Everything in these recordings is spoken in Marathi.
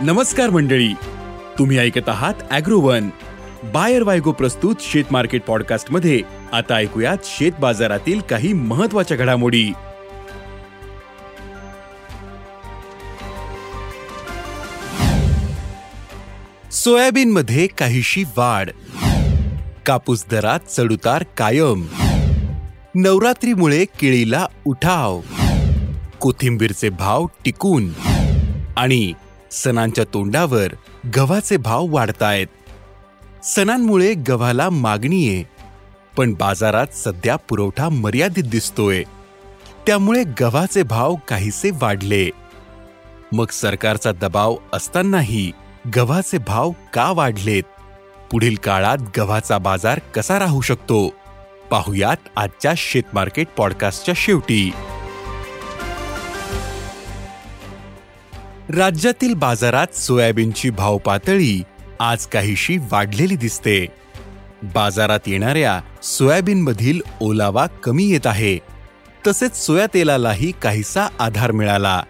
नमस्कार मंडळी. तुम्ही ऐकत आहात अॅग्रोवन. बायर वायगो प्रस्तुत शेत मार्केट पॉडकास्टमध्ये आता ऐकूयात शेत बाजारातील काही महत्त्वाच्या घडामोडी. सोयाबीन मध्ये काहीशी वाढ. कापूस दरात चढउतार कायम. नवरात्रीमुळे केळीला उठाव. कोथिंबीरचे भाव टिकून. आणि सणांच्या तोंडावर गव्हाचे भाव वाढतायत. सणांमुळे गव्हाला मागणी आहे पण बाजारात सध्या पुरवठा मर्यादित दिसतोय. त्यामुळे गव्हाचे भाव काहीसे वाढले. मग सरकारचा दबाव असतानाही गव्हाचे भाव का वाढलेत? पुढील काळात गव्हाचा बाजार कसा राहू शकतो? पाहुयात आजच्या शेतमार्केट पॉडकास्टच्या शेवटी. राज्यातील बाजारात सोयाबीनची भाव पातळी आज काहीशी वाढलेली दिसते. बाजारात येणाऱ्या सोयाबीनमधील ओलावा कमी येत आहे. तसेच सोया तेलालाही काहीसा आधार मिळाला.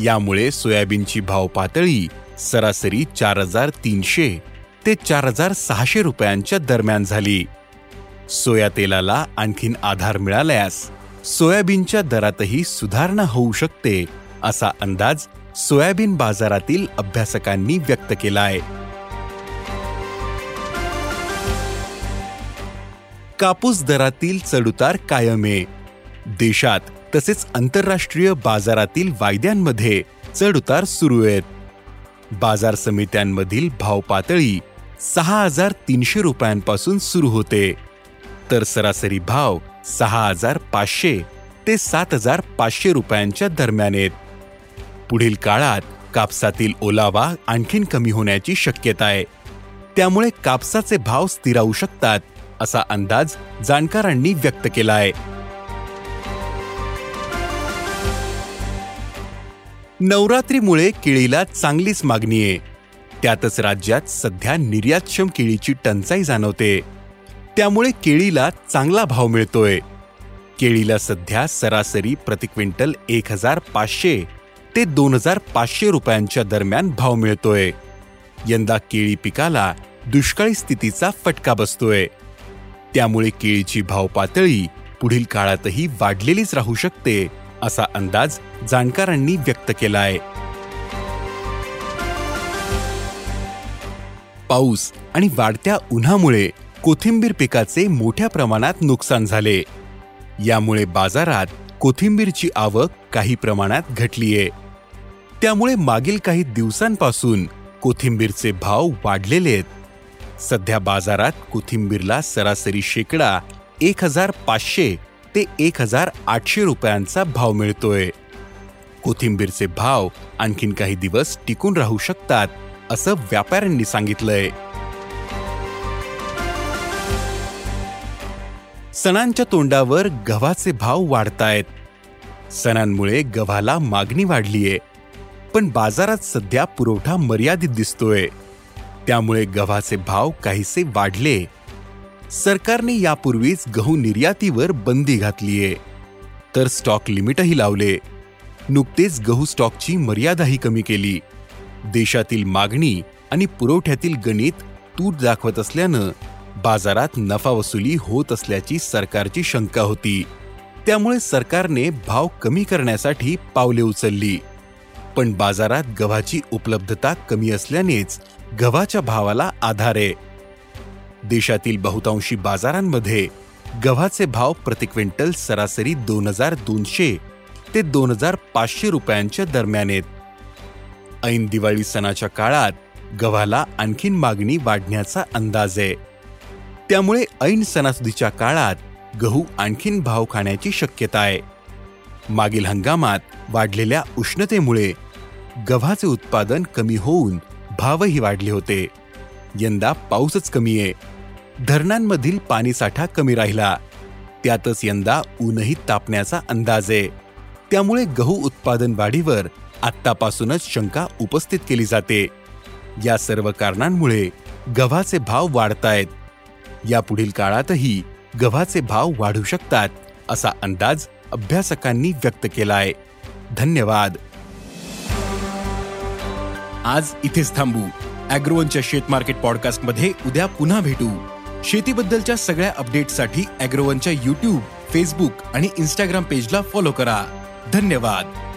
यामुळे सोयाबीनची भाव पातळी सरासरी चार हजार तीनशे ते चार हजार सहाशे रुपयांच्या दरम्यान झाली. सोया तेलाला आणखीन आधार मिळाल्यास सोयाबीनच्या दरातही सुधारणा होऊ शकते असा अंदाज सोयाबीन बाजारातील अभ्यासकांनी व्यक्त केला आहे कापूस दरातील चढउतार कायम. आहे देशात तसेच आंतरराष्ट्रीय बाजारातील वायद्यांमध्ये चढउतार सुरू आहेत. बाजार समित्यांमधील भाव पातळी सहा हजार तीनशे रुपयांपासून सुरू होते. तर सरासरी भाव सहा हजार पाचशे ते सात हजार पाचशे रुपयांच्या दरम्यान आहेत. पुढील काळात कापसातील ओलावा आणखीन कमी होण्याची शक्यता आहे. त्यामुळे कापसाचे भाव स्थिरावू शकतात असा अंदाज जाणकारांनी व्यक्त केला आहे. नवरात्रीमुळे केळीला चांगलीच मागणी आहे. त्यातच राज्यात सध्या निर्यातक्षम केळीची टंचाई जाणवते. त्यामुळे केळीला चांगला भाव मिळतोय. केळीला सध्या सरासरी प्रति क्विंटल एक हजार पाचशे ते दोन हजार पाचशे रुपयांच्या दरम्यान भाव मिळतोय. यंदा केळी पिकाला दुष्काळी स्थितीचा फटका बसतोय. त्यामुळे केळीची भाव पातळी पुढील काळातही वाढलेलीच राहू शकते असा अंदाज जाणकारांनी व्यक्त केलाय. पाऊस आणि वाढत्या उन्हामुळे कोथिंबीर पिकाचे मोठ्या प्रमाणात नुकसान झाले. यामुळे बाजारात कोथिंबीरची आवक काही प्रमाणात घटलीये. त्यामुळे मागील काही दिवसांपासून कोथिंबीरचे भाव वाढलेले आहेत. सध्या बाजारात कोथिंबीरला सरासरी शेकडा एक हजार पाचशे ते एक हजार आठशे रुपयांचा भाव मिळतोय. कोथिंबीरचे भाव आणखीन काही दिवस टिकून राहू शकतात असं व्यापाऱ्यांनी सांगितलंय. सणांच्या तोंडावर गव्हाचे भाव वाढतायत. सणांमुळे गव्हाला मागणी वाढलीये. पण बाजारात सध्या पुरवठा मर्यादित दिसतोय. त्यामुळे गव्हाचे भाव काहीसे वाढले. सरकारने यापूर्वीच गहू निर्यातीवर बंदी घातलीये. तर स्टॉक लिमिटही लावले. नुकतेच गहू स्टॉकची मर्यादाही कमी केली. देशातील मागणी आणि पुरवठ्यातील गणित तूट दाखवत असल्यानं बाजारात नफा वसुली होत असल्याची सरकारची शंका होती. त्यामुळे सरकारने भाव कमी करण्यासाठी पावले उचलली. पण बाजारात गव्हाची उपलब्धता कमी असल्यानेच गव्हाच्या भावाला आधार आहे. देशातील बहुतांशी बाजारांमध्ये गव्हाचे भाव प्रति क्विंटल सरासरी दोन हजार दोनशे ते दोन हजार पाचशे रुपयांच्या दरम्यान आहेत. ऐन दिवाळी सणाच्या काळात गव्हाला आणखीन मागणी वाढण्याचा अंदाज आहे. त्यामुळे ऐन सणासुदीच्या काळात गहू आणखीन भाव खाण्याची शक्यता आहे. मागील हंगामात वाढलेल्या उष्णतेमुळे गव्हाचे उत्पादन कमी होऊन भावही वाढले होते. यंदा पाऊसच कमी आहे. धरणांमधील पाणीसाठा कमी राहिला. त्यातच यंदा ऊनही तापण्याचा अंदाज आहे. त्यामुळे गहू उत्पादन वाढीवर आत्तापासूनच शंका उपस्थित केली जाते. या सर्व कारणांमुळे गव्हाचे भाव वाढतायत. यापुढील काळातही गव्हाचे भाव वाढू शकतात असा अंदाज अभ्यासकांनी व्यक्त केलाय. धन्यवाद. आज इथेच थांबू. अॅग्रोवनच्या शेत मार्केट पॉडकास्टमध्ये उद्या पुन्हा भेटू. शेतीबद्दलच्या सगळ्या अपडेटसाठी अॅग्रोवनच्या युट्यूब फेसबुक आणि इन्स्टाग्राम पेजला फॉलो करा. धन्यवाद.